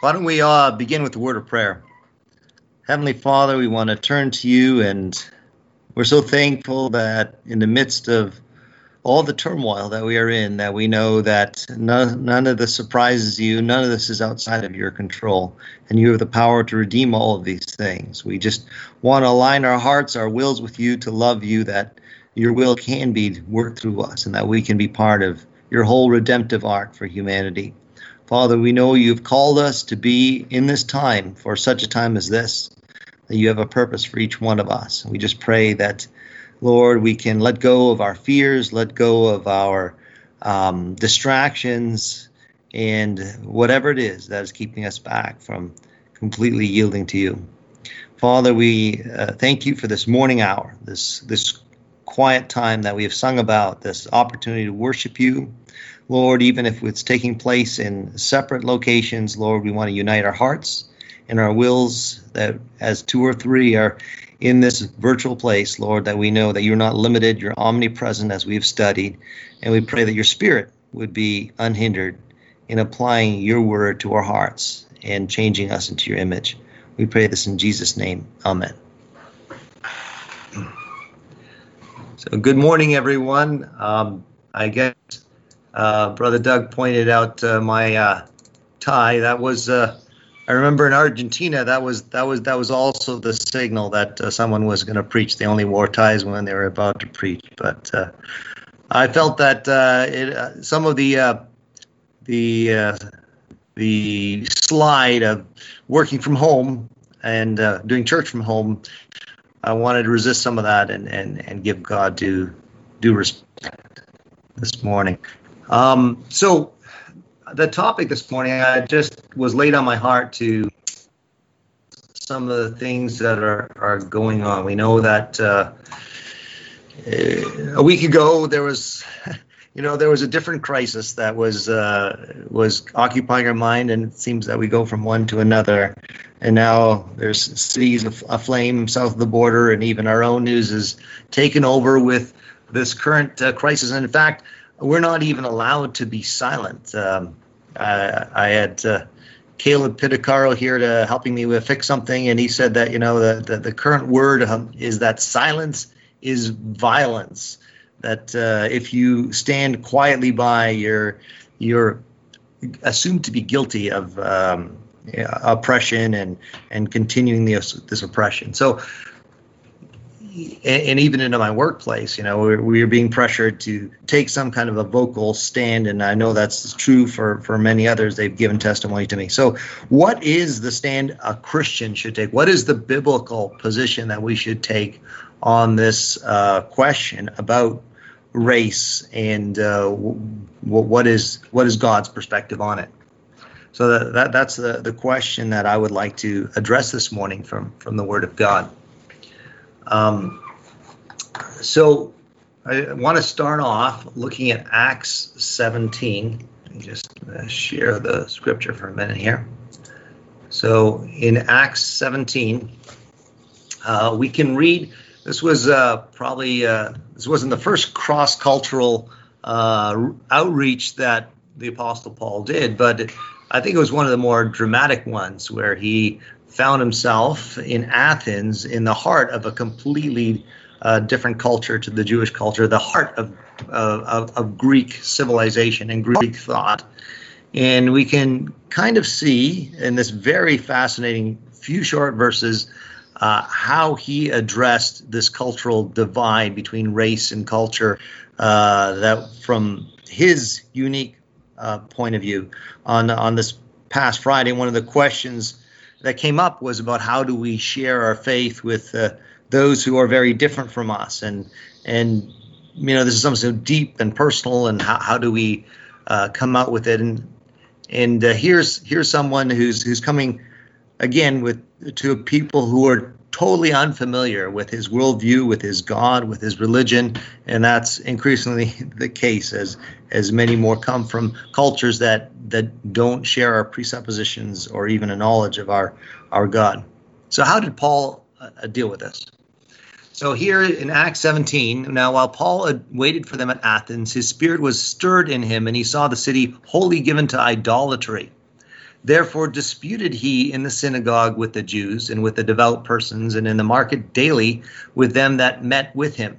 Why don't we uh, begin with the word of prayer? Heavenly Father, we want to turn to you, and we're so thankful that in the midst of all the turmoil that we are in, that we know that none, none of this surprises you, none of this is outside of your control, and you have the power to redeem all of these things. We just want to align our hearts, our wills with you to love you, that your will can be worked through us, and that we can be part of your whole redemptive arc for humanity. Father, we know you've called us to be in this time for such a time as this, that you have a purpose for each one of us. We just pray that, Lord, we can let go of our fears, let go of our um, distractions, and whatever it is that is keeping us back from completely yielding to you. Father, we uh, thank you for this morning hour, this this quiet time that we have sung about, this opportunity to worship you. Lord, even if it's taking place in separate locations, Lord, we want to unite our hearts and our wills that as two or three are in this virtual place, Lord, that we know that you're not limited, you're omnipresent as we have studied. And we pray that your spirit would be unhindered in applying your word to our hearts and changing us into your image. We pray this in Jesus' name. Amen. So, good morning, everyone. Um, I guess uh, Brother Doug pointed out uh, my uh, tie. That was, uh, I remember in Argentina, that was that was that was also the signal that uh, someone was going to preach. They only wore ties when they were about to preach. But uh, I felt that it, some of the the the slide of working from home and doing church from home I wanted to resist some of that and, and, and give God due, due respect this morning. Um, so, the topic this morning, I just was laid on my heart to some of the things that are, are going on. We know that uh, a week ago there was, you know, there was a different crisis that was uh, was occupying our mind, and it seems that we go from one to another and now there's cities aflame south of the border, and even our own news is taken over with this current uh, crisis. And in fact, we're not even allowed to be silent. Um, I, I, had uh, Caleb Pitacaro here to helping me with fix something, and he said that you know the the, the current word um, is that silence is violence. That uh, if you stand quietly by, you're you're assumed to be guilty of um, oppression and and continuing this this oppression. So, and, and even into my workplace, you know, we're, we're being pressured to take some kind of a vocal stand, and I know that's true for for many others. They've given testimony to me. So, what is the stand a Christian should take? What is the biblical position that we should take on this uh, question about race and uh, what is what is God's perspective on it? So that, that that's the, the question that I would like to address this morning from, from the Word of God. Um, so I want to start off looking at Acts 17. Let me just uh, share the scripture for a minute here. So in Acts 17, uh, we can read. This was uh, probably uh, this wasn't the first cross-cultural uh, outreach that the Apostle Paul did, but I think it was one of the more dramatic ones where he found himself in Athens in the heart of a completely uh, different culture to the Jewish culture, the heart of, of, of Greek civilization and Greek thought. And we can kind of see in this very fascinating few short verses uh, how he addressed this cultural divide between race and culture uh, that from his unique uh, point of view. On on this past Friday, one of the questions that came up was about how do we share our faith with uh, those who are very different from us, and and you know this is something so deep and personal, and how, how do we uh, come out with it? And and uh, here's here's someone who's who's coming again with to people who are totally unfamiliar with his worldview, with his God, with his religion, and that's increasingly the case as as many more come from cultures that that don't share our presuppositions or even a knowledge of our our God. So, how did Paul uh, deal with this? So here in Acts 17, now while Paul waited for them at Athens, his spirit was stirred in him, and he saw the city wholly given to idolatry Therefore disputed he in the synagogue with the Jews and with the devout persons, and in the market daily with them that met with him.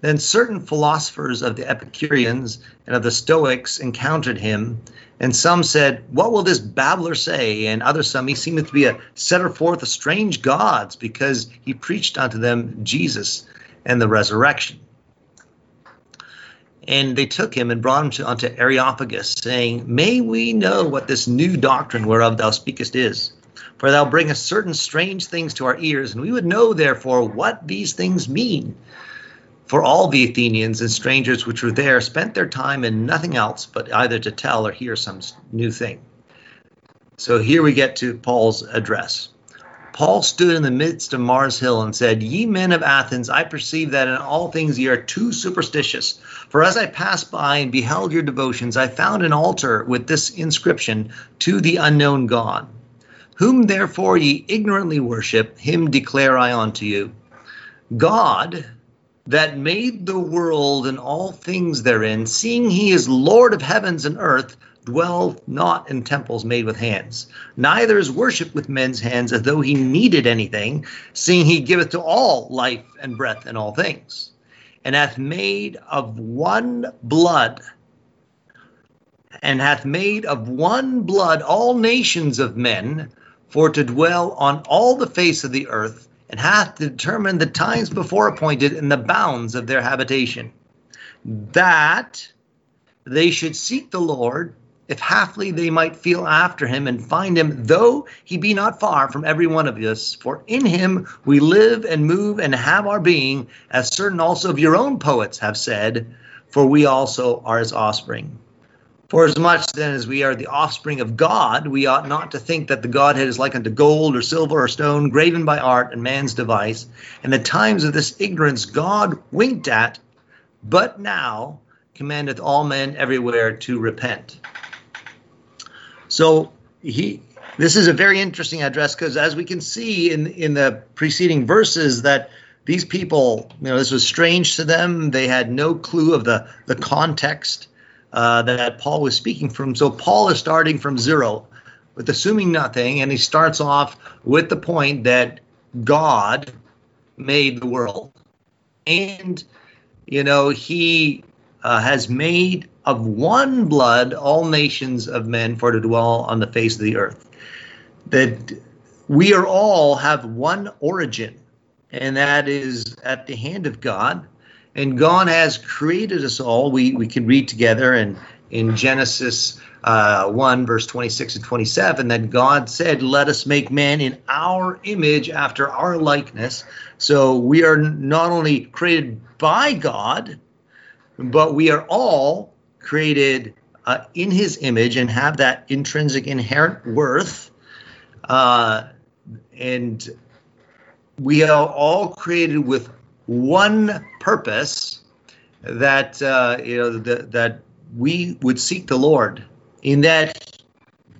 Then certain philosophers of the Epicureans and of the Stoics encountered him, and some said, What will this babbler say? And others some, He seemeth to be a setter forth of strange gods, because he preached unto them Jesus and the resurrection. And they took him and brought him to, unto Areopagus, saying, May we know what this new doctrine whereof thou speakest is? For thou bringest certain strange things to our ears, and we would know therefore what these things mean. For all the Athenians and strangers which were there spent their time in nothing else but either to tell or hear some new thing. So here we get to Paul's address. Paul stood in the midst of Mars Hill and said, Ye men of Athens, I perceive that in all things ye are too superstitious. For as I passed by and beheld your devotions, I found an altar with this inscription, To the unknown God. Whom therefore ye ignorantly worship, him declare I unto you. God, that made the world and all things therein, seeing he is Lord of heavens and earth, dwell not in temples made with hands, neither is worship with men's hands as though he needed anything, seeing he giveth to all life and breath and all things, and hath made of one blood, and hath made of one blood all nations of men, for to dwell on all the face of the earth, and hath determined the times before appointed and the bounds of their habitation, that they should seek the Lord if haply they might feel after him and find him, though he be not far from every one of us. For in him we live and move and have our being, as certain also of your own poets have said, for we also are his offspring. For as much then as we are the offspring of God, we ought not to think that the Godhead is like unto gold or silver or stone, graven by art and man's device. In the times of this ignorance, God winked at, but now commandeth all men everywhere to repent. So he this is a very interesting address because as we can see in in the preceding verses that these people, you know, this was strange to them. They had no clue of the the context uh, that Paul was speaking from. So Paul is starting from zero, with assuming nothing, and he starts off with the point that God made the world, and you know he uh, has made of one blood all nations of men for to dwell on the face of the earth. That we are all have one origin, and that is at the hand of God. And God has created us all. We we can read together in in Genesis uh, 1, verse 26 and 27, that God said, Let us make man in our image after our likeness. So we are not only created by God, but we are all created uh, in his image and have that intrinsic inherent worth. Uh, and we are all created with one purpose that uh, you know the, that we would seek the Lord in that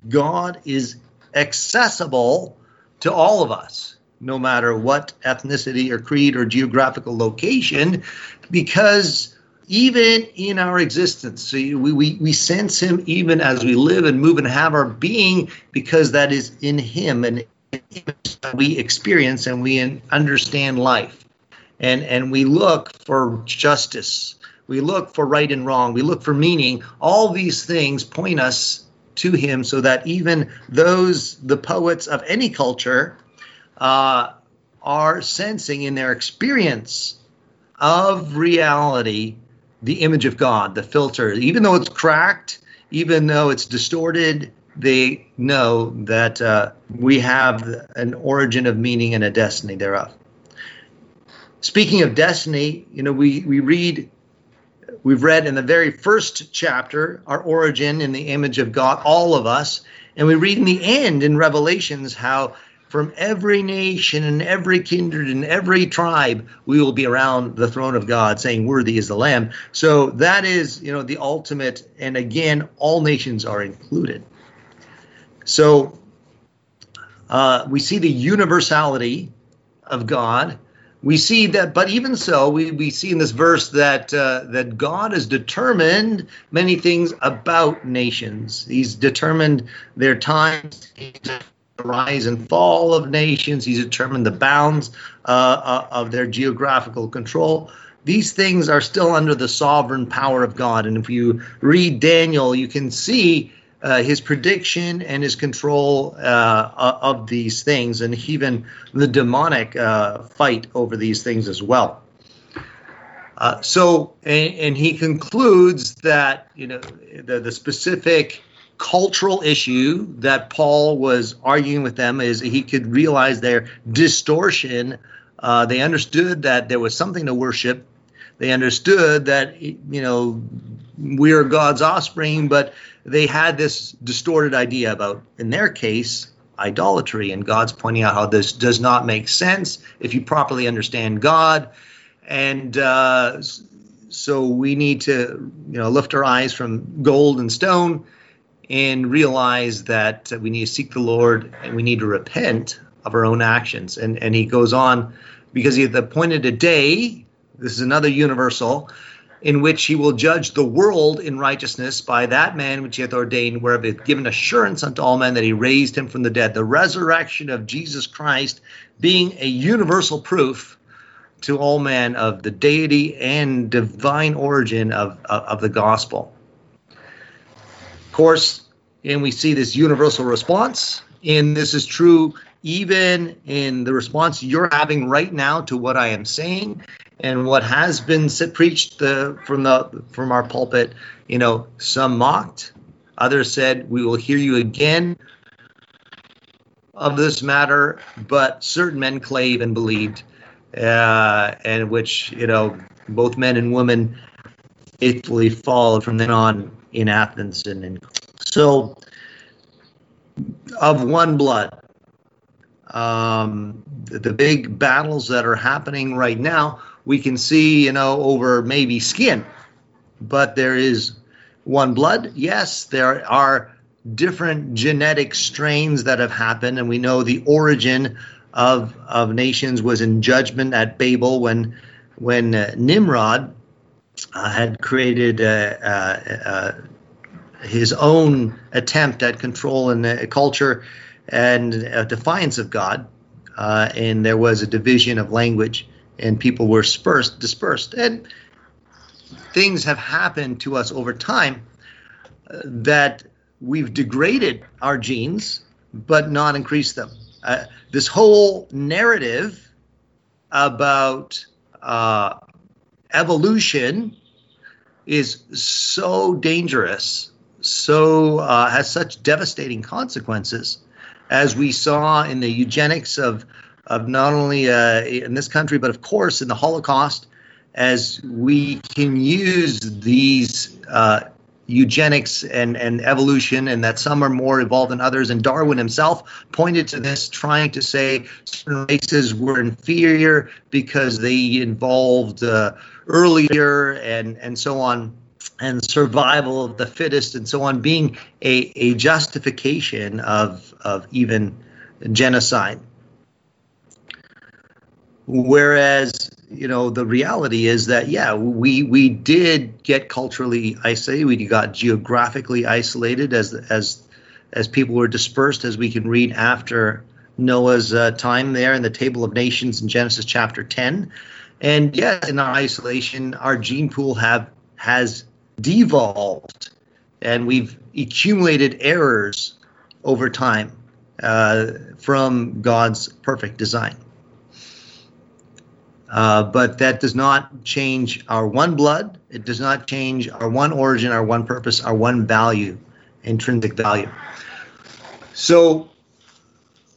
God is accessible to all of us no matter what ethnicity or creed or geographical location because even in our existence. So we, we, we sense him even as we live and move and have our being because that is in him and we experience and we understand life. And, and we look for justice. We look for right and wrong. We look for meaning. All these things point us to him so that even those, the poets of any culture, uh, are sensing in their experience of reality the image of God, the filter, even though it's cracked, even though it's distorted, they know that uh, we have an origin of meaning and a destiny thereof. Speaking of destiny, you know, we, we read, we've read in the very first chapter our origin in the image of God, all of us, and we read in the end in Revelations how from every nation and every kindred and every tribe we will be around the throne of god saying worthy is the lamb. So that is you know the ultimate and again all nations are included. So uh, we see the universality of god. We see that, but even so, we, we see in this verse that uh, that God has determined many things about nations. He's determined their times, rise and fall of nations. He's determined the bounds uh, uh, of their geographical control. These things are still under the sovereign power of God. And if you read Daniel, you can see uh, his prediction and his control uh, of these things, and even the demonic uh, fight over these things as well. Uh, so, and, and, he concludes that you know the, the specific cultural issue that Paul was arguing with them is he could realize their distortion. Uh, they understood that there was something to worship. They understood that you know we are God's offspring, but they had this distorted idea about, in their case, idolatry. And God's pointing out how this does not make sense if you properly understand God. And uh, so we need to, you know, lift our eyes from gold and stone and realize that we need to seek the Lord and we need to repent of our own actions. And and he goes on because he appointed a day. This is another universal in which he will judge the world in righteousness by that man which he hath ordained, whereof he hath given assurance unto all men that he raised him from the dead. The resurrection of Jesus Christ being a universal proof to all men of the deity and divine origin of, of, of the gospel. Course, and we see this universal response, and this is true even in the response you're having right now to what I am saying and what has been preached the, from the from our pulpit, you know, some mocked, others said, "We will hear you again of this matter," but certain men clave and believed, uh, and which you know both men and women faithfully followed from then on in Athens and in so of one blood. Um, the, the big battles that are happening right now we can see, you know, over maybe skin. But there is one blood. Yes, there are different genetic strains that have happened, and we know the origin of of nations was in judgment at Babel when when uh, Nimrod uh, had created uh, uh, uh his own attempt at control and culture and defiance of God, uh, and there was a division of language and people were dispersed, dispersed. And things have happened to us over time uh, that we've degraded our genes, but not increased them. Uh, this whole narrative about uh, evolution is so dangerous, so uh, has such devastating consequences, as we saw in the eugenics of of not only uh, in this country, but of course in the Holocaust, as we can use these uh, eugenics and, and evolution, and that some are more evolved than others. And Darwin himself pointed to this, trying to say certain races were inferior because they involved uh, earlier and, and so on and survival of the fittest and so on being a, a justification of, of even genocide. Whereas, you know, the reality is that yeah, we we did get culturally isolated. We got geographically isolated as as as people were dispersed, as we can read after Noah's uh, time there in the Table of Nations in Genesis chapter 10. And yes, in isolation, our gene pool have has devolved, and we've accumulated errors over time uh, from God's perfect design. Uh, but that does not change our one blood. It does not change our one origin, our one purpose, our one value, intrinsic value. So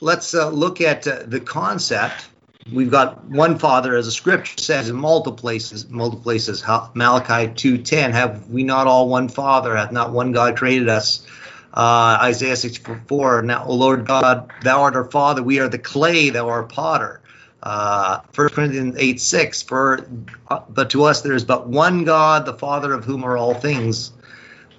let's uh, look at uh, the concept. We've got one Father, as the Scripture says in multiple places. Multiple places. Malachi two ten. Have we not all one Father? Hath not one God created us? Uh, Isaiah sixty four. Now, O Lord God, Thou art our Father. We are the clay. Thou art potter uh, 1 Corinthians 8 6, for, uh, but to us there is but one God, the Father of whom are all things,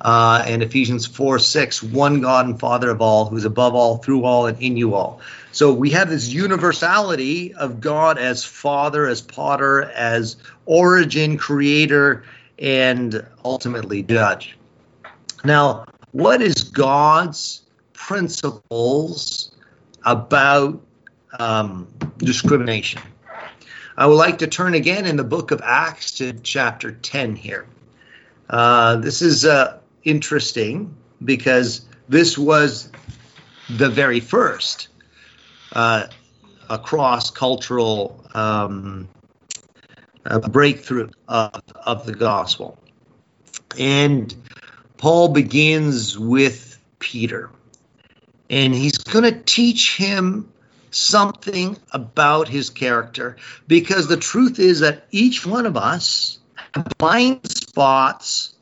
uh, and Ephesians 4 6, one God and Father of all, who's above all, through all, and in you all. So we have this universality of God as Father, as Potter, as origin, creator, and ultimately judge. Now, what is God's principles about um, discrimination? I would like to turn again in the book of Acts to chapter 10 here. Uh, this is uh, interesting because this was the very first uh, across cultural um, breakthrough of, of the gospel. And Paul begins with Peter, and he's going to teach him something about his character because the truth is that each one of us blind spots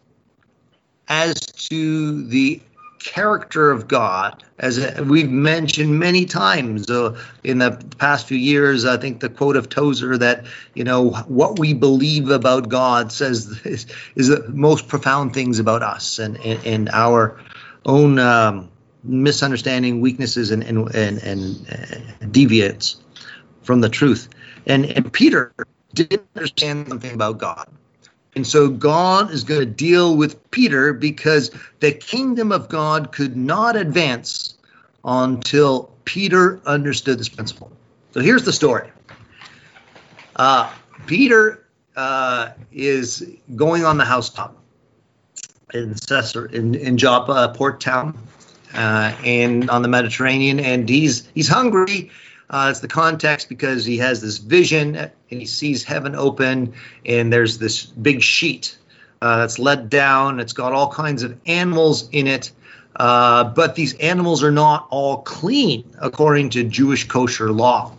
as to the character of God, as we've mentioned many times uh, in the past few years, I think the quote of Tozer that you know what we believe about God says is, is the most profound things about us and and, and our own um, misunderstanding, weaknesses, and and and, and uh, from the truth. And and Peter didn't understand something about God. And so God is going to deal with Peter because the kingdom of God could not advance until Peter understood this principle. So here's the story uh, Peter uh, is going on the housetop in Caesar, in, in Joppa, port town, uh, and on the Mediterranean, and he's he's hungry uh, it's the context because he has this vision and he sees heaven open, and there's this big sheet uh, that's let down. It's got all kinds of animals in it, uh, but these animals are not all clean according to Jewish kosher law.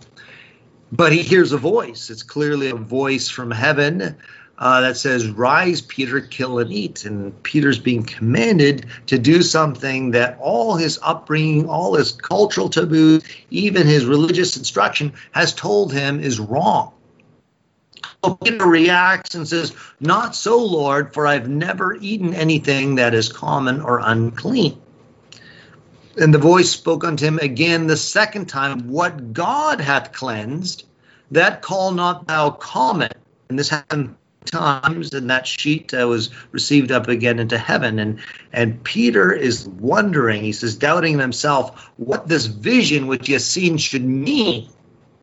But he hears a voice. It's clearly a voice from heaven uh, that says, Rise, Peter, kill and eat. And Peter's being commanded to do something that all his upbringing, all his cultural taboos, even his religious instruction has told him is wrong. So Peter reacts and says, Not so, Lord, for I've never eaten anything that is common or unclean. And the voice spoke unto him again the second time, What God hath cleansed, that call not thou common. And this happened times and that sheet uh, was received up again into heaven. And and peter is wondering he says doubting himself what this vision which he has seen should mean.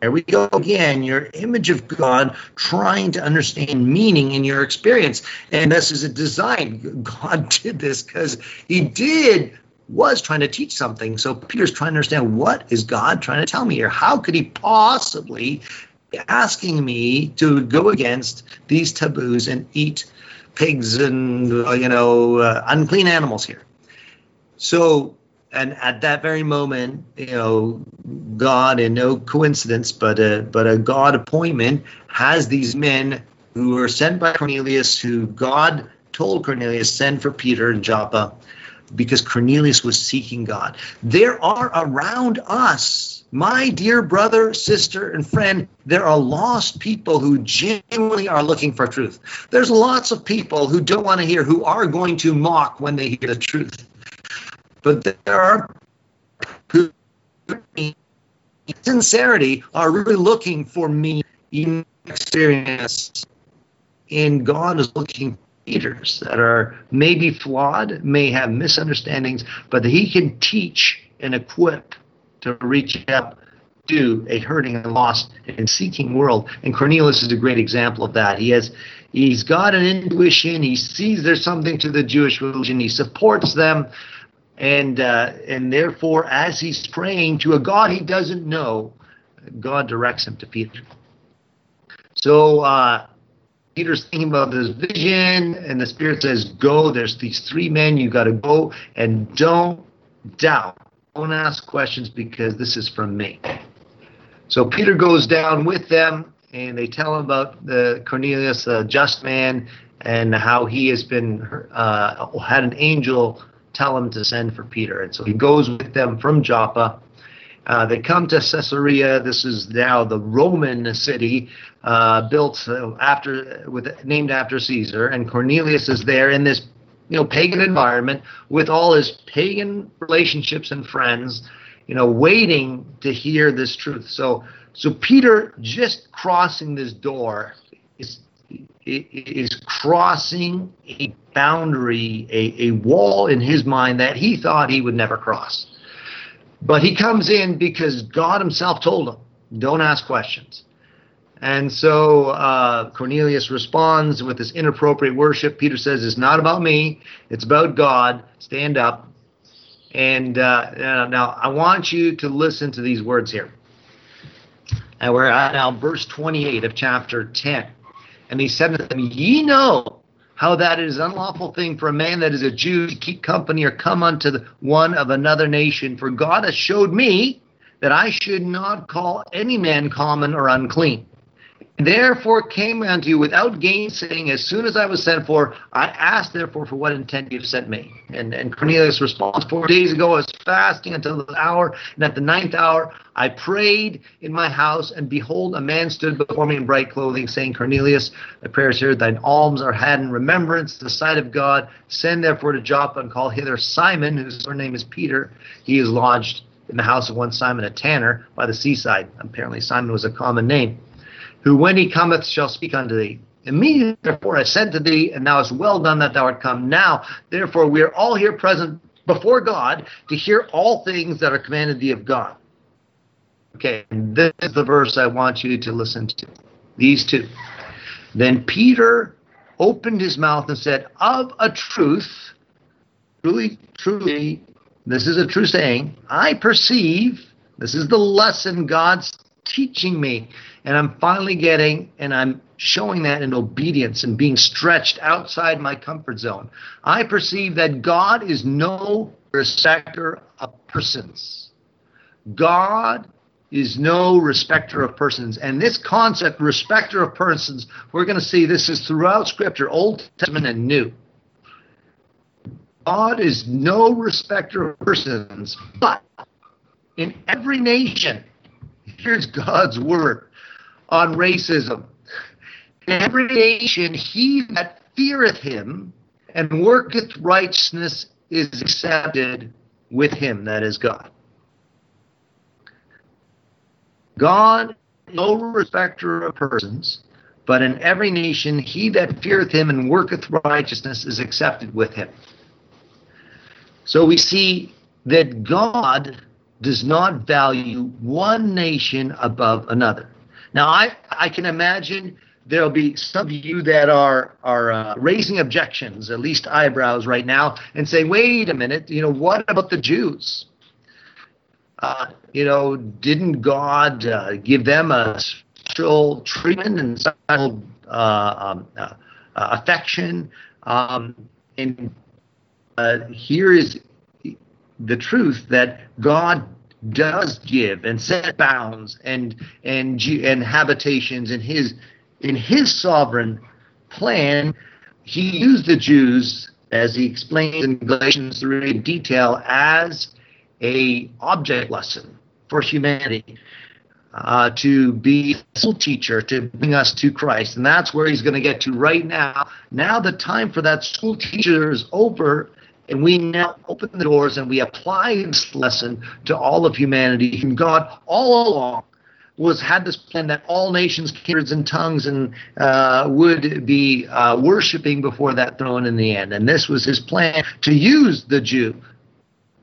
There we go again your image of god trying to understand meaning in your experience. And this is a design. God did this because he did was trying to teach something. So peter's trying to understand what is god trying to tell me here? How could he possibly asking me to go against these taboos and eat pigs and uh, you know uh, unclean animals here. So and at that very moment you know god in no coincidence but a but a god appointment has these men who were sent by cornelius who god told cornelius send for peter and joppa because cornelius was seeking god. There are around us my dear brother, sister, and friend, there are lost people who genuinely are looking for truth. There's lots of people who don't want to hear, who are going to mock when they hear the truth. But there are who, sincerity, are really looking for me in experience. And God is looking leaders that are maybe flawed, may have misunderstandings, but that He can teach and equip to reach out to a hurting and lost and seeking world. And Cornelius is a great example of that. He has he's got an intuition. He sees there's something to the Jewish religion. He supports them, and uh, and therefore, as he's praying to a God he doesn't know, God directs him to Peter. So. Uh, Peter's thinking about this vision, and the Spirit says, Go. There's these three men. You got to go and don't doubt don't ask questions because this is from me. So Peter goes down with them, and they tell him about the Cornelius, a just man, and how he has been uh, had an angel tell him to send for Peter. And so he goes with them from Joppa. Uh, they come to Caesarea. This is now the Roman city, uh, built after with named after Caesar. And Cornelius is there in this you know pagan environment with all his pagan relationships and friends, you know, waiting to hear this truth. So so Peter just crossing this door is is crossing a boundary, a, a wall in his mind that he thought he would never cross. But he comes in because God himself told him, don't ask questions. And so uh, Cornelius responds with this inappropriate worship. Peter says, It's not about me, it's about God. Stand up. And uh, now I want you to listen to these words here. And we're at now verse 28 of chapter 10. And he said to them, Ye know how that it is unlawful thing for a man that is a Jew to keep company or come unto the one of another nation. For God has showed me that I should not call any man common or unclean. Therefore came unto you without gainsaying. As soon as I was sent for, I asked therefore for what intent you have sent me. And, and Cornelius responds, Four days ago I was fasting until the hour, and at the ninth hour I prayed in my house, and behold, a man stood before me in bright clothing, saying, Cornelius, thy prayers here, thine alms are had in remembrance, the sight of God. Send therefore to Joppa and call hither Simon, whose surname is Peter. He is lodged in the house of one Simon a tanner by the seaside. Apparently Simon was a common name who when he cometh shall speak unto thee. Immediately, therefore, I said to thee, and thou hast well done that thou art come. Now, therefore, we are all here present before God to hear all things that are commanded thee of God. Okay, this is the verse I want you to listen to. These two. Then Peter opened his mouth and said, Of a truth, truly, truly, this is a true saying, I perceive, this is the lesson God's teaching me. And I'm finally getting, and I'm showing that in obedience and being stretched outside my comfort zone. I perceive that God is no respecter of persons. God is no respecter of persons. And this concept, respecter of persons, we're going to see this is throughout Scripture, Old Testament and New. God is no respecter of persons, but in every nation, here's God's word on racism. Every nation, he that feareth him and worketh righteousness is accepted with him, that is God. God, no respecter of persons, but in every nation, he that feareth him and worketh righteousness is accepted with him. So we see that God does not value one nation above another. Now, I, I can imagine there'll be some of you that are are uh, raising objections, at least eyebrows right now, and say, "Wait a minute, you know, what about the Jews? Uh, you know, didn't God uh, give them a special treatment and special uh, um, uh, uh, affection?" Um, and here is the truth that God does give and set bounds and and and habitations in his in his sovereign plan he used the jews as he explains in galatians 3 in detail as a object lesson for humanity uh, to be a school teacher to bring us to christ. And that's where he's going to get to right now. Now the time for that school teacher is over and we now open the doors and we apply this lesson to all of humanity. And God, all along, was had this plan that all nations, kindreds, and tongues and uh, would be uh, worshiping before that throne in the end. And this was his plan to use the Jew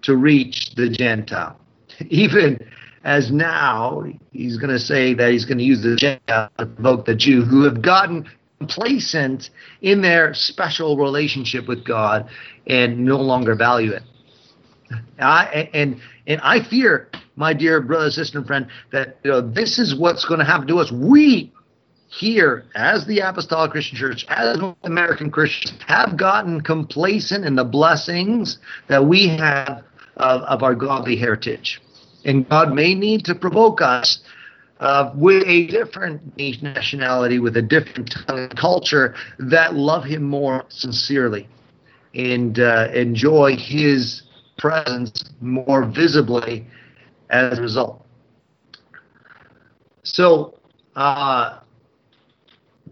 to reach the Gentile. Even as now he's going to say that he's going to use the Gentile to provoke the Jew who have gotten complacent in their special relationship with God and no longer value it. I, and and I fear, my dear brother, sister, and friend, that you know, this is what's going to happen to us. We here, as the Apostolic Christian Church, as American Christians, have gotten complacent in the blessings that we have of, of our godly heritage. And God may need to provoke us uh, with a different nationality, with a different culture that love him more sincerely and uh, enjoy his presence more visibly as a result. So, uh,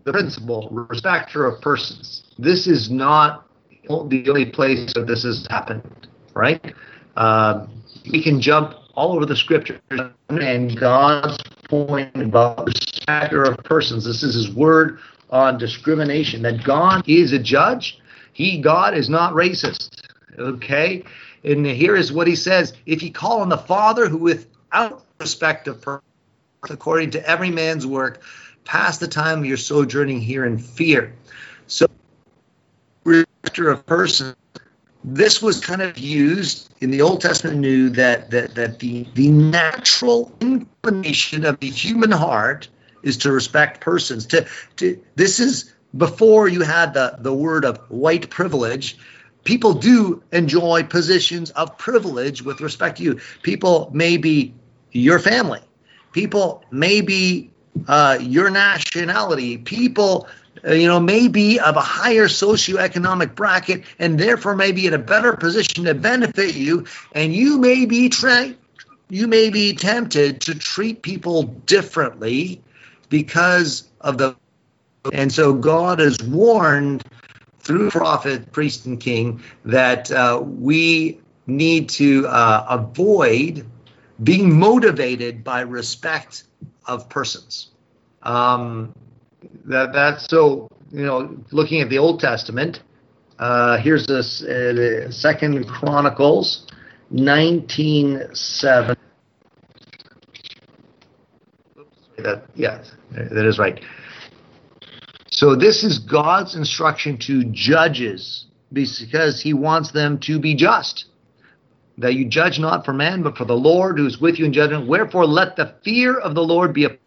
the principle, respecter of persons. This is not the only place that this has happened, right? Um, we can jump all over the scriptures and God's point about respect of persons. This is His word on discrimination. That God is a judge. He God is not racist. Okay, and here is what He says: If you call on the Father, who without respect of persons, according to every man's work, pass the time of your sojourning here in fear. So, respecter of persons this was kind of used in the Old Testament knew that that that the the natural inclination of the human heart is to respect persons. To to this is before you had the the word of white privilege. People do enjoy positions of privilege with respect to you. People may be your family. People may be uh, your nationality. People you know, maybe of a higher socioeconomic bracket and therefore may be in a better position to benefit you. And you may be tra- you may be tempted to treat people differently because of the and so God has warned through prophet, priest, and king that uh, we need to uh, avoid being motivated by respect of persons. Um, that that's so you know looking at the Old Testament. Uh, here's this uh, Second Chronicles, nineteen seven. That yeah, that is right. So this is God's instruction to judges because He wants them to be just. That you judge not for man, but for the Lord who is with you in judgment. Wherefore, let the fear of the Lord be a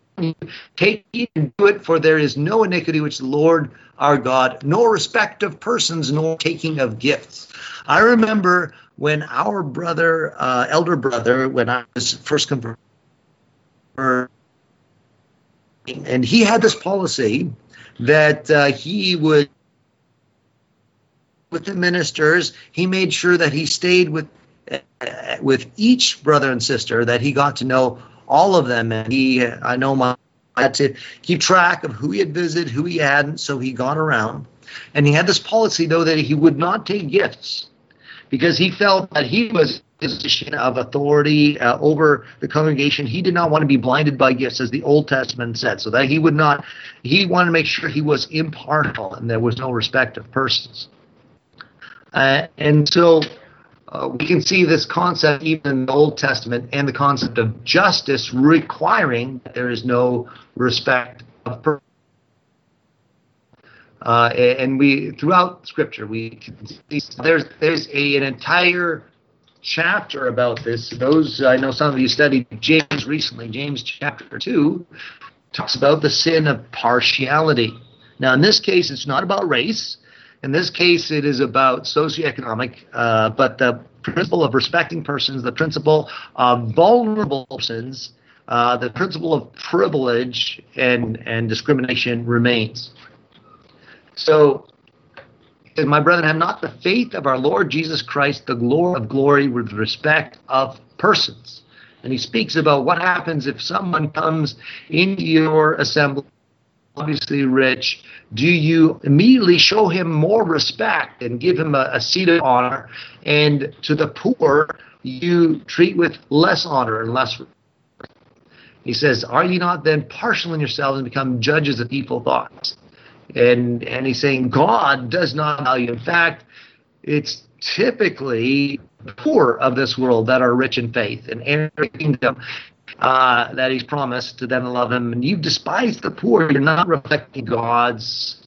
Take it and do it, for there is no iniquity which the Lord our God, nor respect of persons, nor taking of gifts. I remember when our brother, uh, elder brother, when I was first converted, and he had this policy that uh, he would, with the ministers, he made sure that he stayed with uh, with each brother and sister that he got to know all of them. And he, I know my, I had to keep track of who he had visited, who he hadn't, so he got around. And he had this policy, though, that he would not take gifts because he felt that he was in a position of authority uh, over the congregation. He did not want to be blinded by gifts, as the Old Testament said, so that he would not, he wanted to make sure he was impartial and there was no respect of persons. Uh, and so uh, we can see this concept even in the Old Testament and the concept of justice requiring that there is no respect of person. Uh, and we throughout Scripture we can see there's there's a, an entire chapter about this. Those I know some of you studied James recently. James chapter two talks about the sin of partiality. Now in this case, it's not about race. In this case, it is about socioeconomic, uh, but the principle of respecting persons, the principle of vulnerable persons, uh, the principle of privilege and, and discrimination remains. So, my brethren, have not the faith of our Lord Jesus Christ, the glory of glory with respect of persons. And he speaks about what happens if someone comes into your assembly obviously rich, do you immediately show him more respect and give him a, a seat of honor? And to the poor, you treat with less honor and less. He says, Are you not then partial in yourselves and become judges of evil thoughts? And and he's saying God does not value. In fact, it's typically poor of this world that are rich in faith and enter the kingdom uh, that he's promised to them to love him. And you despise the poor. You're not reflecting God's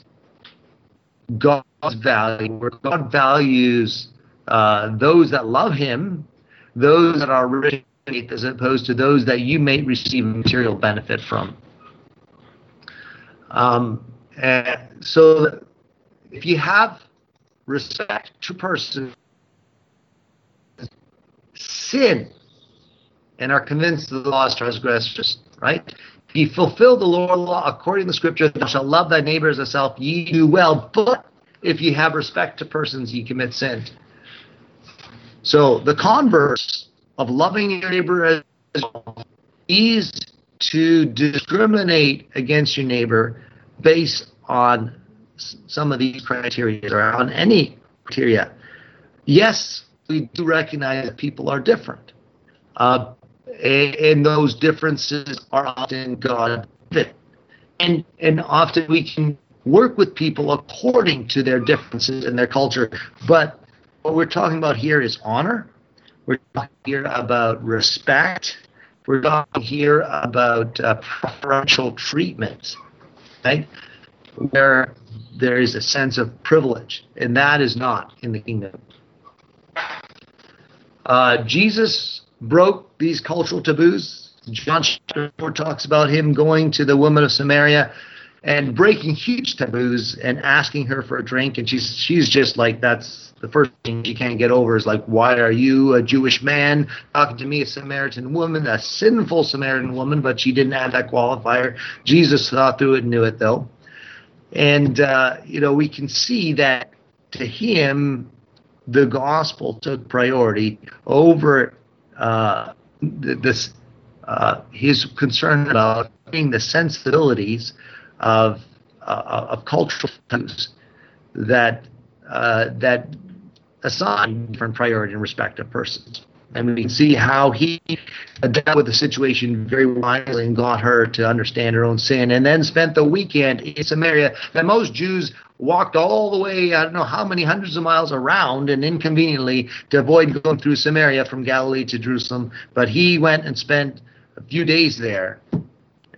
God's value. Where God values uh, those that love Him, those that are rich as opposed to those that you may receive material benefit from. Um, and so, if you have respect to person, sin and are convinced that the law is transgressed, right? You fulfill the law according to the scripture, thou shalt love thy neighbor as thyself, ye do well. But if ye have respect to persons, ye commit sin. So the converse of loving your neighbor as is to discriminate against your neighbor based on some of these criteria or on any criteria. Yes, we do recognize that people are different. Uh, and, those differences are often God given. And, and often we can work with people according to their differences and their culture. But what we're talking about here is honor. We're talking here about respect. We're talking here about uh, preferential treatment, right? Where there is a sense of privilege, and that is not in the kingdom. Uh, Jesus broke these cultural taboos. John chapter 4 talks about him going to the woman of Samaria and breaking huge taboos and asking her for a drink. And she's she's just like, that's the first thing she can't get over is like, why are you a Jewish man talking to me, a Samaritan woman, a sinful Samaritan woman? But she didn't add that qualifier. Jesus saw through it and knew it though. And, uh, you know, we can see that to him, the gospel took priority over uh, this, uh, his concern about the sensibilities of, uh, of cultural views that, uh, that assign different priority and respect of persons. And we can see how he dealt with the situation very wisely and got her to understand her own sin, and then spent the weekend in Samaria. That most Jews walked all the way, I don't know how many hundreds of miles around and inconveniently to avoid going through Samaria from Galilee to Jerusalem. But he went and spent a few days there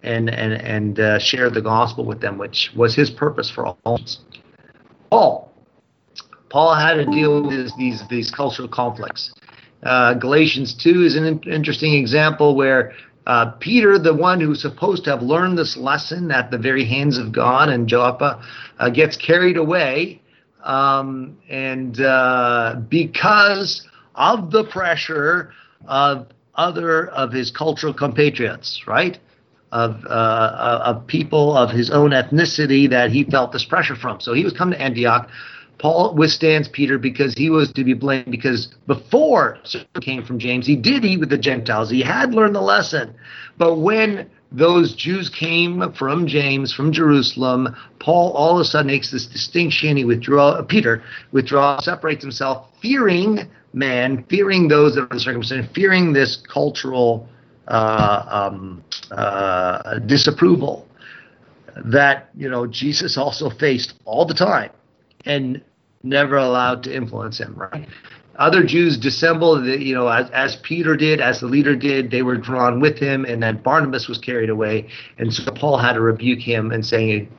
and and and uh, shared the gospel with them, which was his purpose for all. Paul, Paul had to deal with these these cultural conflicts. Uh, Galatians 2 is an in- interesting example where uh, Peter, the one who's supposed to have learned this lesson at the very hands of God and Joppa, uh, gets carried away. Um, and uh, because of the pressure of other of his cultural compatriots, right? Of, uh, of people of his own ethnicity that he felt this pressure from. So he was coming to Antioch Paul withstands Peter because he was to be blamed because before came from James, he did eat with the Gentiles. He had learned the lesson. But when those Jews came from James, from Jerusalem, Paul all of a sudden makes this distinction. He withdraws, Peter withdraws, separates himself, fearing man, fearing those that are circumcision, fearing this cultural uh, um, uh, disapproval that you know Jesus also faced all the time. And never allowed to influence him, right? Other Jews dissembled, you know, as, as Peter did, as the leader did, they were drawn with him, and then Barnabas was carried away. And so Paul had to rebuke him and saying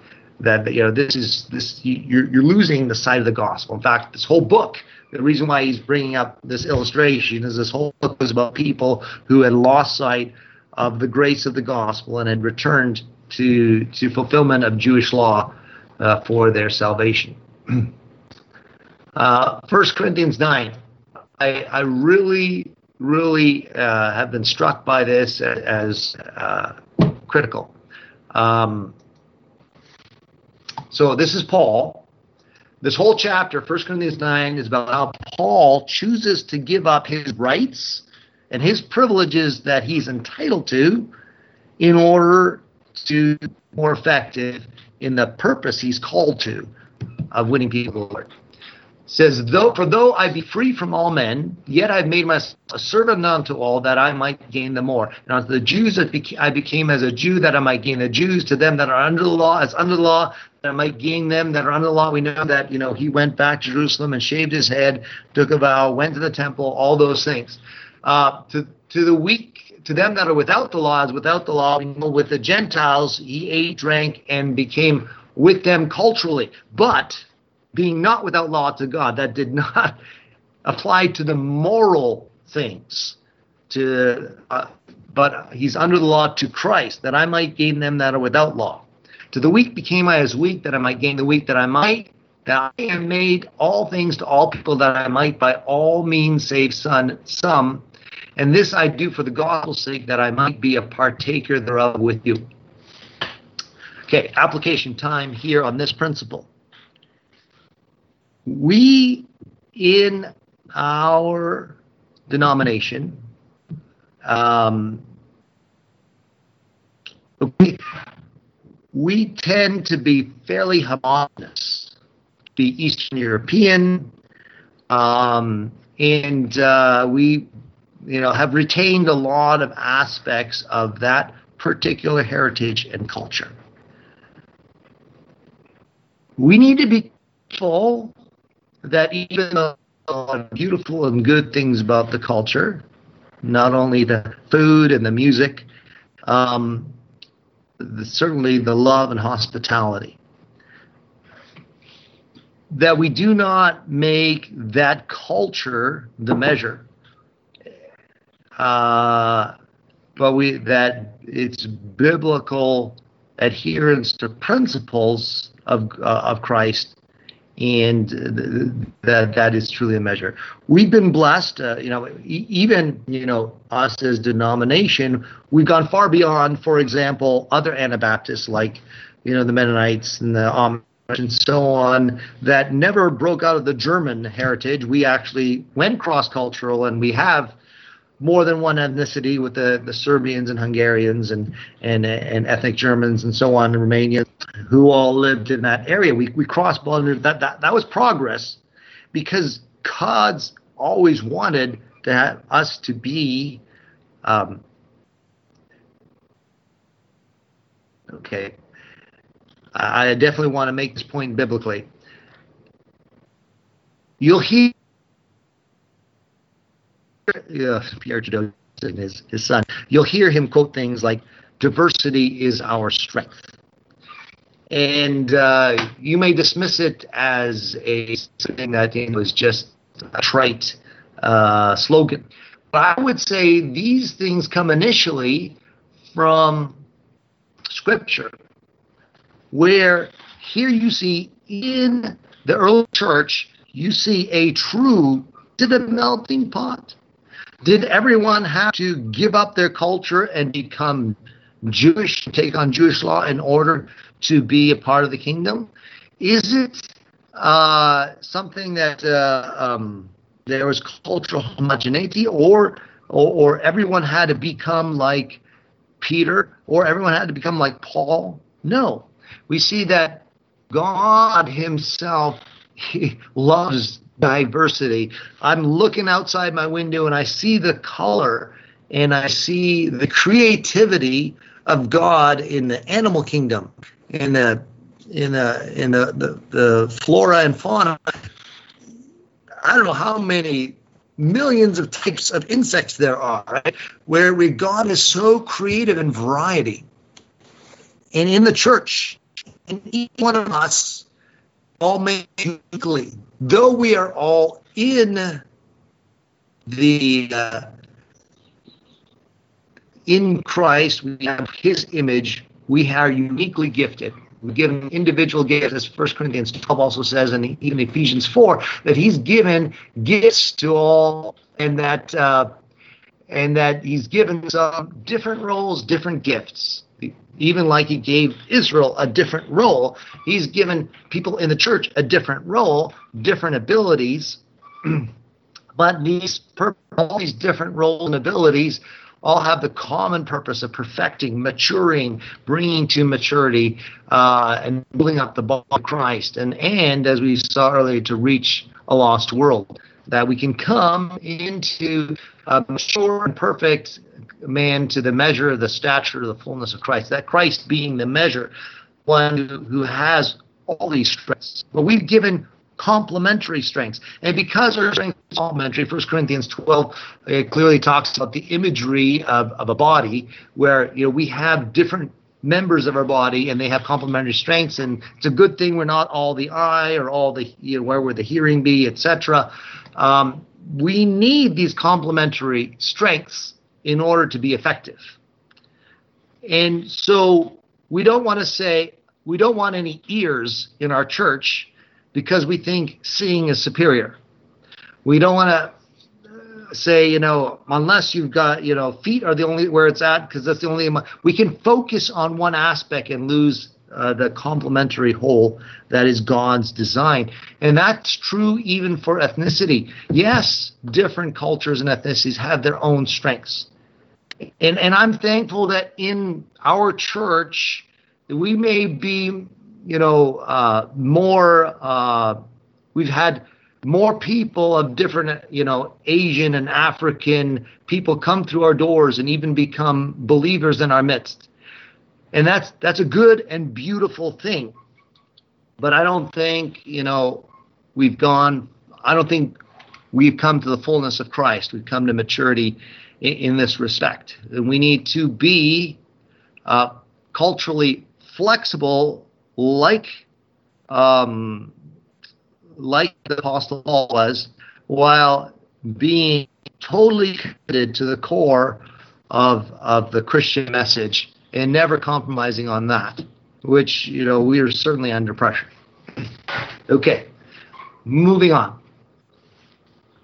that, you know, this is, this, you're, you're losing the sight of the gospel. In fact, this whole book, the reason why he's bringing up this illustration is this whole book was about people who had lost sight of the grace of the gospel and had returned to, to fulfillment of Jewish law uh, for their salvation. Uh, First Corinthians 9. I, I really, really uh, have been struck by this as uh, critical. Um, so this is Paul. This whole chapter, 1 Corinthians 9, is about how Paul chooses to give up his rights and his privileges that he's entitled to in order to be more effective in the purpose he's called to of winning people to the Lord says, though for though I be free from all men, yet I've made myself a servant unto all that I might gain the more. And unto the Jews that beca- I became as a Jew that I might gain the Jews, to them that are under the law as under the law, that I might gain them that are under the law. We know that, you know, he went back to Jerusalem and shaved his head, took a vow, went to the temple, all those things. Uh, to to the weak, to them that are without the law, as without the law, with the Gentiles, he ate, drank, and became with them culturally. But being not without law to God. That did not apply to the moral things. To uh, but he's under the law to Christ, that I might gain them that are without law. To the weak became I as weak, that I might gain the weak, that I might, that I am made all things to all people, that I might by all means save son, some. And this I do for the gospel's sake, that I might be a partaker thereof with you. Okay, application time here on this principle we in our denomination um, we, we tend to be fairly homogenous be eastern european um, and uh, we, you know, have retained a lot of aspects of that particular heritage and culture. We need to be careful that even though beautiful and good things about the culture, not only the food and the music, um, the, certainly the love and hospitality. That we do not make that culture the measure, uh, but we that it's biblical adherence to principles of uh, of Christ and that that is truly a measure. We've been blessed, uh, you know, e- even you know us as denomination, we've gone far beyond, for example, other Anabaptists like you know the Mennonites and the Amish and so on that never broke out of the German heritage. We actually went cross cultural, and we have more than one ethnicity with the, the Serbians and Hungarians and, and and ethnic Germans and so on in Romanians who all lived in that area. We we crossed borders. That that that was progress because CODS always wanted to have us to be um, okay. I definitely want to make this point biblically. You'll hear uh, Pierre Trudeau and his, his son, you'll hear him quote things like, diversity is our strength. And uh, you may dismiss it as a something that is just a trite uh, slogan. But I would say these things come initially from Scripture, where here you see in the early church, you see a true to the melting pot. Did everyone have to give up their culture and become Jewish, take on Jewish law in order to be a part of the kingdom? Is it uh, something that uh, um, there was cultural homogeneity, or, or or everyone had to become like Peter, or everyone had to become like Paul? No, we see that God Himself he loves diversity. I'm looking outside my window and I see the color and I see the creativity of God in the animal kingdom, in the in the in the, the, the flora and fauna. I don't know how many millions of types of insects there are, right? Where we God is so creative in variety. And in the church, and each one of us all made though we are all in the uh, in Christ, we have His image. We are uniquely gifted. We're given individual gifts, as 1 Corinthians 12 also says, and even Ephesians 4, that He's given gifts to all, and that uh, and that He's given some different roles, different gifts even like he gave Israel a different role, he's given people in the church a different role, different abilities. but these all these different roles and abilities all have the common purpose of perfecting, maturing, bringing to maturity, uh, and building up the body of Christ, and and as we saw earlier, to reach a lost world. That we can come into a mature and perfect man to the measure of the stature of the fullness of Christ. That Christ being the measure, one who has all these strengths. But we've given complementary strengths. And because our strength is complementary, 1 Corinthians 12 it clearly talks about the imagery of, of a body where you know we have different members of our body and they have complementary strengths and it's a good thing we're not all the eye or all the you know where would the hearing be etc um, we need these complementary strengths in order to be effective. And so we don't want to say, we don't want any ears in our church because we think seeing is superior. We don't want to say, you know, unless you've got, you know, feet are the only where it's at because that's the only. We can focus on one aspect and lose uh, the complementary whole that is God's design. And that's true even for ethnicity. Yes, different cultures and ethnicities have their own strengths and and I'm thankful that in our church we may be, you know, uh, more. Uh, we've had more people of different, you know, Asian and African people come through our doors and even become believers in our midst. And that's that's a good and beautiful thing. But I don't think, you know, we've gone I don't think we've come to the fullness of Christ. We've come to maturity in, in this respect. And we need to be uh, culturally flexible, like um, like the Apostle Paul was, while being totally committed to the core of of the Christian message and never compromising on that, which you know we are certainly under pressure. Okay, moving on.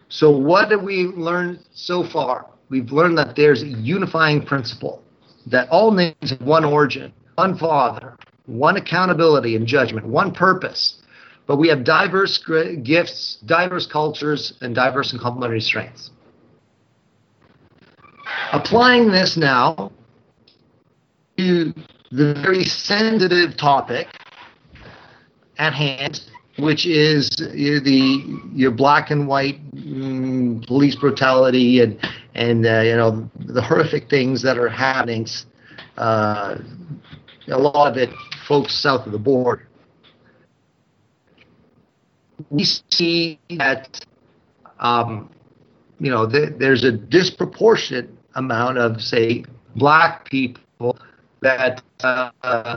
So what have we learned so far? We've learned that there's a unifying principle that all names have one origin, one Father, one accountability and judgment, one purpose. But we have diverse gifts, diverse cultures, and diverse and complementary strengths. Applying this now the very sensitive topic at hand, which is the your black and white mm, police brutality and and uh, you know the horrific things that are happening. Uh, a lot of it, folks south of the border. We see that um, you know th- there's a disproportionate amount of say black people that uh,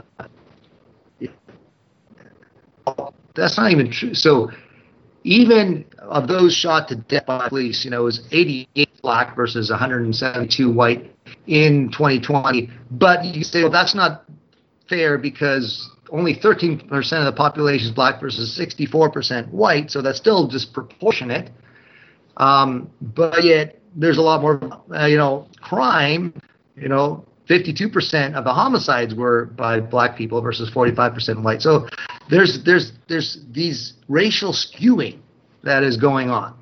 that's not even true. So even of those shot to death by police, you know, it was 88 black versus 172 white in 2020. But you say, well, that's not fair because only 13% of the population is black versus 64% white, so that's still disproportionate. Um, but yet there's a lot more, uh, you know, crime. You know, 52% of the homicides were by black people versus 45% white. So there's there's there's these racial skewing that is going on.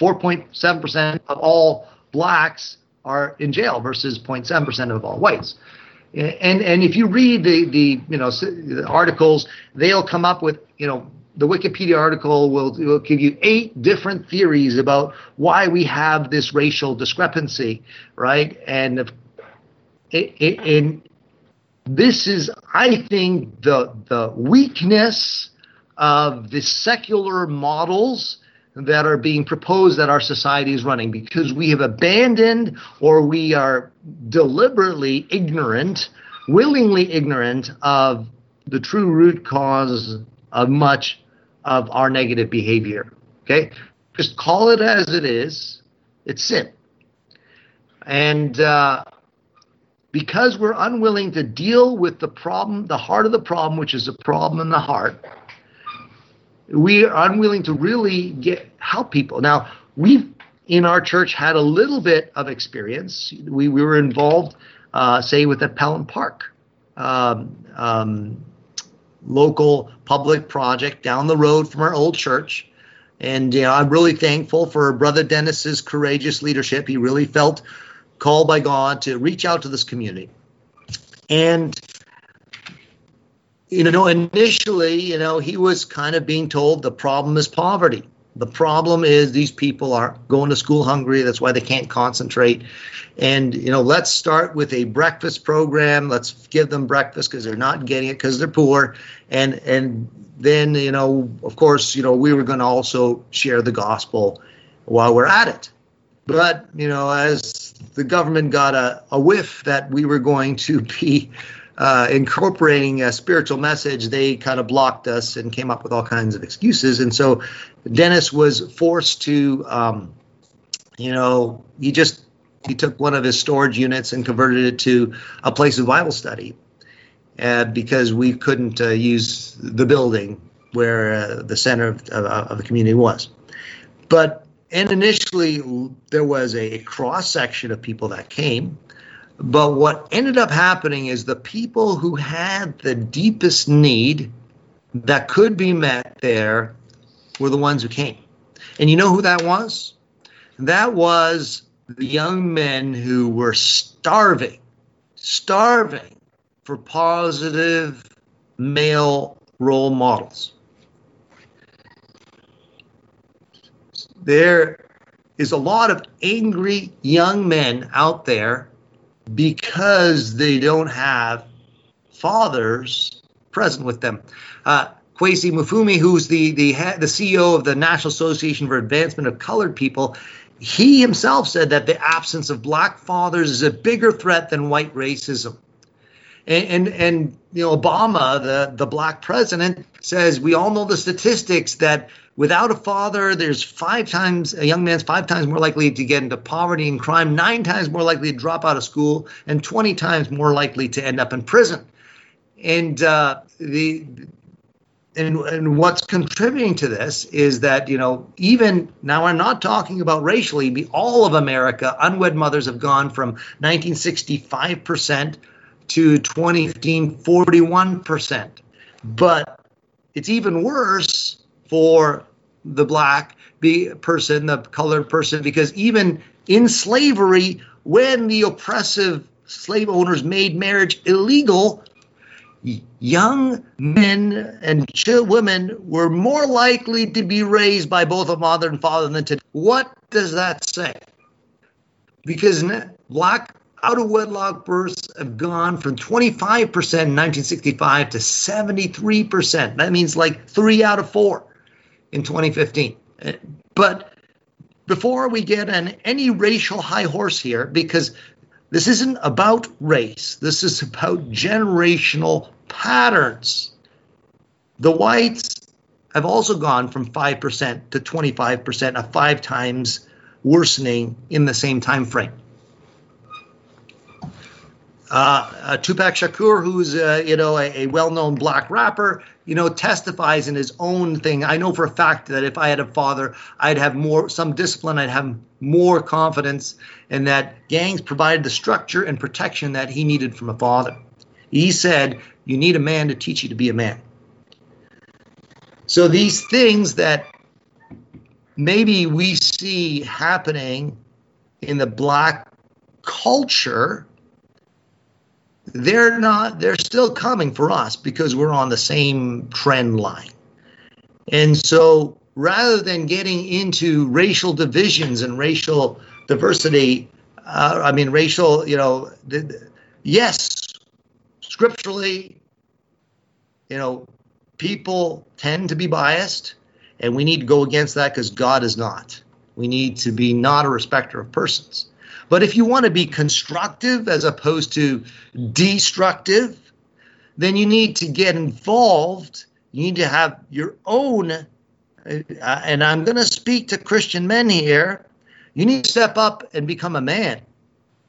4.7% of all blacks are in jail versus 0.7% of all whites. And and if you read the the you know the articles, they'll come up with you know the Wikipedia article will, will give you eight different theories about why we have this racial discrepancy, right? And and this is, I think, the the weakness of the secular models that are being proposed that our society is running because we have abandoned or we are deliberately ignorant, willingly ignorant of the true root cause of much of our negative behavior. Okay? Just call it as it is. It's sin. And uh, because we're unwilling to deal with the problem, the heart of the problem, which is a problem in the heart, we are unwilling to really get help people. Now, we've in our church had a little bit of experience. We, we were involved, uh, say, with the Pelham Park um, um, local public project down the road from our old church. And you know, I'm really thankful for Brother Dennis's courageous leadership. He really felt called by God to reach out to this community. And you know, initially, you know, he was kind of being told the problem is poverty. The problem is these people are going to school hungry. That's why they can't concentrate. And, you know, let's start with a breakfast program. Let's give them breakfast because they're not getting it because they're poor. And, and then, you know, of course, you know, we were going to also share the gospel while we're at it. But, you know, as the government got a, a whiff that we were going to be uh, incorporating a spiritual message, they kind of blocked us and came up with all kinds of excuses. And so Dennis was forced to, um, you know, he just he took one of his storage units and converted it to a place of Bible study uh, because we couldn't uh, use the building where uh, the center of, of, of the community was. But and initially there was a cross section of people that came but what ended up happening is the people who had the deepest need that could be met there were the ones who came. And you know who that was? That was the young men who were starving, starving for positive male role models. There is a lot of angry young men out there because they don't have fathers present with them. Uh, Kweisi Mfume, who's the, the, the CEO of the National Association for Advancement of Colored People, he himself said that the absence of black fathers is a bigger threat than white racism. And, and, and you know Obama, the the black president, says we all know the statistics that without a father, there's five times a young man's five times more likely to get into poverty and crime, nine times more likely to drop out of school, and 20 times more likely to end up in prison. And uh, the and, and what's contributing to this is that you know even now i'm not talking about racially all of america unwed mothers have gone from 1965% to 2015 41% but it's even worse for the black person the colored person because even in slavery when the oppressive slave owners made marriage illegal young men and women were more likely to be raised by both a mother and father than today. What does that say? Because black out of wedlock births have gone from 25% in 1965 to 73%. That means like three out of four in 2015. But before we get on any racial high horse here, because this isn't about race. This is about generational patterns. The whites have also gone from 5% to 25%, a five times worsening in the same time frame. Uh, uh, Tupac Shakur, who's uh, you know a, a, well-known black rapper, you know testifies in his own thing. I know for a fact that if I had a father, I'd have more some discipline. I'd have more confidence, and that gangs provided the structure and protection that he needed from a father. He said, "You need a man to teach you to be a man." So these things that maybe we see happening in the black culture they're not they're still coming for us because we're on the same trend line. And so rather than getting into racial divisions and racial diversity uh, i mean racial you know yes scripturally you know people tend to be biased and we need to go against that because god is not. We need to be not a respecter of persons but if you want to be constructive as opposed to destructive, then you need to get involved. You need to have your own, uh, and I'm going to speak to Christian men here. You need to step up and become a man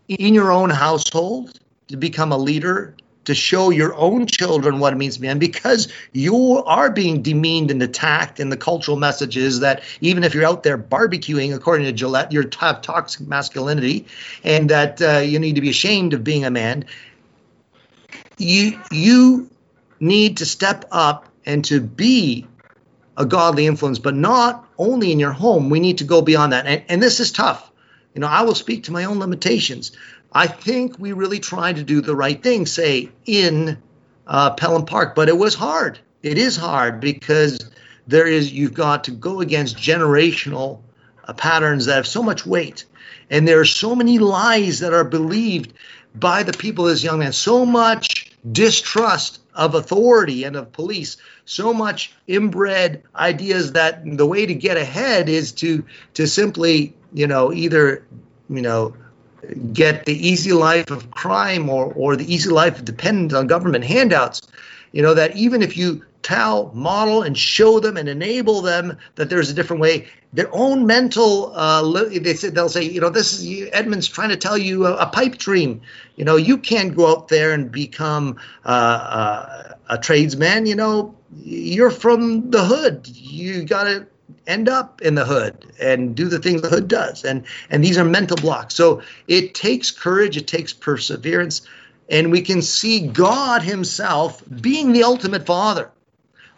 in your own household, to become a leader, to show your own children what it means to be and because you are being demeaned and attacked in the cultural messages that even if you're out there barbecuing according to gillette you're have toxic masculinity and that uh, you need to be ashamed of being a man. You you need to step up and to be a godly influence but not only in your home. We need to go beyond that. And, and this is tough. You know i will speak to my own limitations I think we really tried to do the right thing, say in uh, Pelham Park, but it was hard. It is hard because there is you've got to go against generational uh, patterns that have so much weight, and there are so many lies that are believed by the people as young men, so much distrust of authority and of police, so much inbred ideas that the way to get ahead is to to simply you know either you know get the easy life of crime or, or the easy life of dependent on government handouts. You know, that even if you tell, model, and show them and enable them that there's a different way, their own mental, uh, they say, they'll say, you know, this is Edmund's trying to tell you a, a pipe dream. You know, you can't go out there and become uh, uh, a tradesman. You know, you're from the hood. You got to end up in the hood and do the things the hood does. And and these are mental blocks. So it takes courage it takes perseverance and we can see god himself being the ultimate father.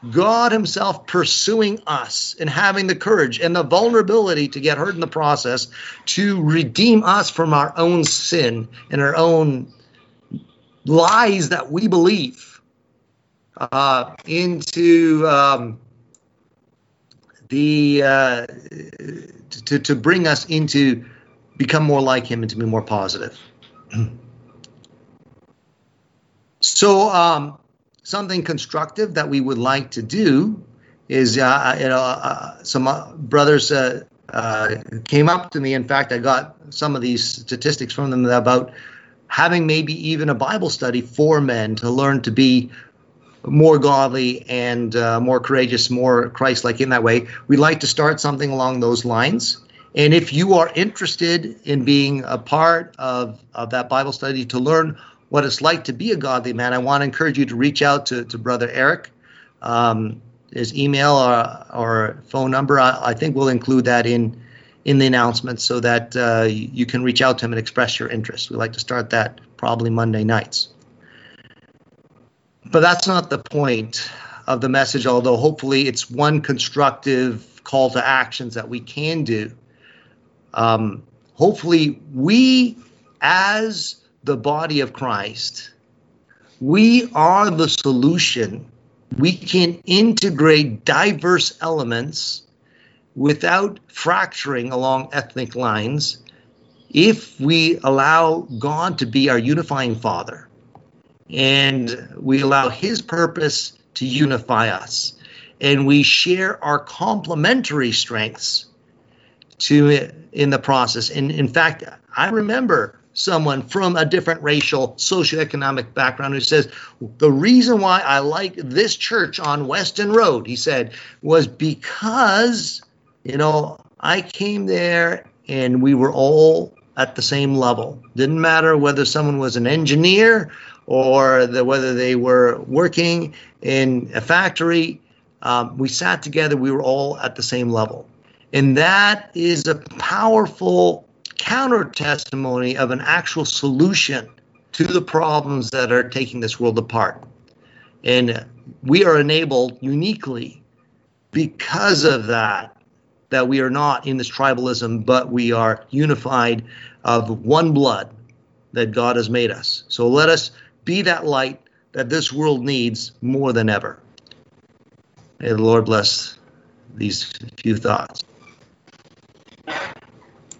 God himself pursuing us and having the courage and the vulnerability to get hurt in the process to redeem us from our own sin and our own lies that we believe uh, into um, the uh, to to bring us into become more like him and to be more positive. so um, something constructive that we would like to do is uh, you know uh, some uh, brothers uh, uh, came up to me. In fact, I got some of these statistics from them about having maybe even a Bible study for men to learn to be more godly and uh, more courageous, more Christ-like in that way. We'd like to start something along those lines. And if you are interested in being a part of, of that Bible study to learn what it's like to be a godly man, I want to encourage you to reach out to, to Brother Eric. Um, his email or, or phone number, I, I, think we'll include that in in the announcement so that uh, you can reach out to him and express your interest. We'd like to start that probably Monday nights. But that's not the point of the message, although hopefully it's one constructive call to actions that we can do. Um, hopefully, we as the body of Christ, we are the solution. We can integrate diverse elements without fracturing along ethnic lines if we allow God to be our unifying Father and we allow His purpose to unify us and we share our complementary strengths to in the process and in fact i remember someone from a different racial socioeconomic background who says the reason why i like this church on weston road he said was because you know, I came there and we were all at the same level. Didn't matter whether someone was an engineer or the, whether they were working in a factory. Um, we sat together, we were all at the same level. And that is a powerful counter testimony of an actual solution to the problems that are taking this world apart. And we are enabled uniquely because of that that we are not in this tribalism, but we are unified of one blood that God has made us. So let us be that light that this world needs more than ever. May the Lord bless these few thoughts.